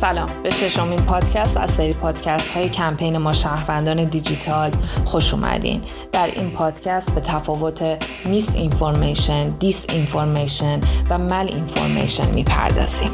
سلام. به ششمین پادکست از سری پادکست های کمپین ما شهروندان دیجیتال خوش اومدین. در این پادکست به تفاوت misinformation، disinformation و malinformation می‌پردازیم.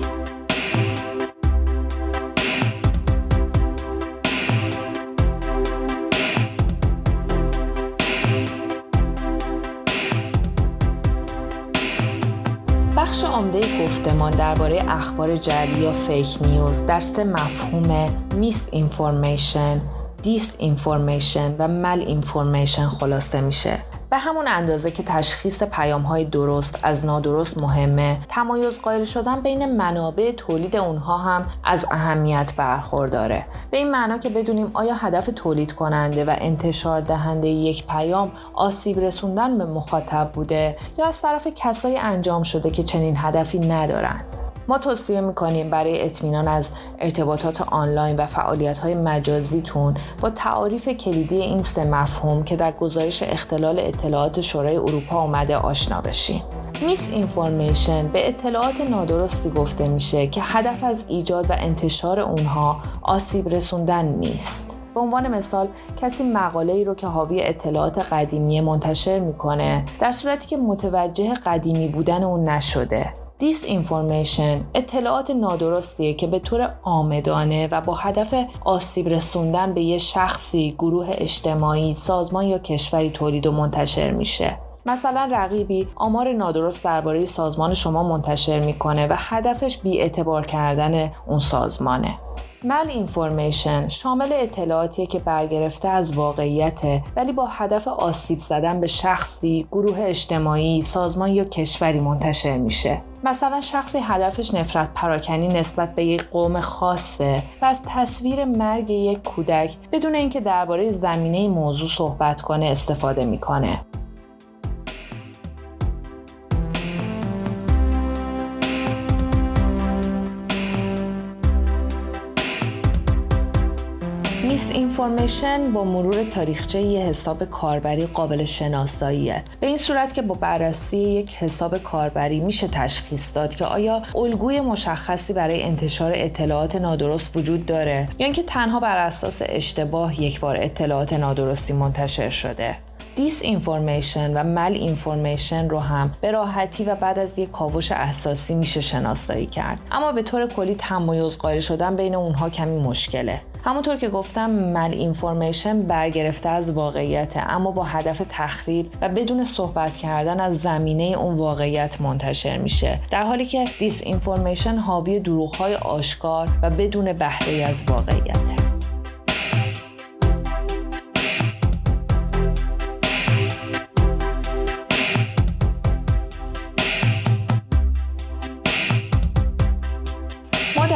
بخش عمده گفتمان درباره اخبار جعلی یا fake news در سه مفهوم misinformation، disinformation و malinformation خلاصه میشه. به همون اندازه که تشخیص پیام های درست از نادرست مهمه. تمایز قائل شدن بین منابع تولید اونها هم از اهمیت برخورداره. به این معنا که بدونیم آیا هدف تولید کننده و انتشار دهنده یک پیام آسیب رسوندن به مخاطب بوده یا از طرف کسایی انجام شده که چنین هدفی ندارند. ما توصیه می‌کنیم برای اطمینان از ارتباطات آنلاین و فعالیت های مجازیتون با تعاریف کلیدی این سه مفهوم که در گزارش اختلال اطلاعات شورای اروپا اومده آشنا بشین. misinformation به اطلاعات نادرستی گفته میشه که هدف از ایجاد و انتشار اونها آسیب رسوندن نیست. به عنوان مثال کسی مقاله ای رو که حاوی اطلاعات قدیمی منتشر می‌کنه در صورتی که متوجه قدیمی بودن اون نشده disinformation اطلاعات نادرستیه که به طور عامدانه و با هدف آسیب رسوندن به یه شخصی، گروه اجتماعی، سازمان یا کشوری تولید و منتشر میشه. مثلا رقیبی آمار نادرست درباره سازمان شما منتشر می‌کنه و هدفش بی اعتبار کردن اون سازمانه. مل اینفورمیشن شامل اطلاعاتیه که برگرفته از واقعیته ولی با هدف آسیب زدن به شخصی، گروه اجتماعی، سازمان یا کشوری منتشر میشه. مثلا شخصی هدفش نفرت پراکنی نسبت به یک قوم خاصه و از تصویر مرگ یک کودک بدون اینکه درباره زمینه موضوع صحبت کنه استفاده می‌کنه. misinformation با مرور تاریخچه یه حساب کاربری قابل شناساییه. به این صورت که با بررسی یک حساب کاربری میشه تشخیص داد که آیا الگوی مشخصی برای انتشار اطلاعات نادرست وجود داره یا اینکه تنها بر اساس اشتباه یک بار اطلاعات نادرستی منتشر شده. disinformation و malinformation رو هم به راحتی و بعد از یک کاوش اساسی میشه شناسایی کرد. اما به طور کلی تمایز قائل شدن بین اونها کمی مشکله. همونطور که گفتم malinformation برگرفته از واقعیت اما با هدف تخریب و بدون صحبت کردن از زمینه اون واقعیت منتشر میشه. در حالی که disinformation حاوی دروغ آشکار و بدون بهره از واقعیت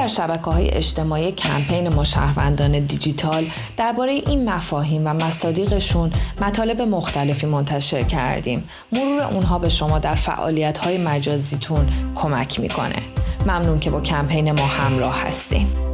در شبکه های اجتماعی کمپین ما شهروندان دیجیتال درباره این مفاهیم و مصادیقشون مطالب مختلفی منتشر کردیم. مرور اونها به شما در فعالیت های مجازیتون کمک می‌کنه. ممنون که با کمپین ما همراه هستیم.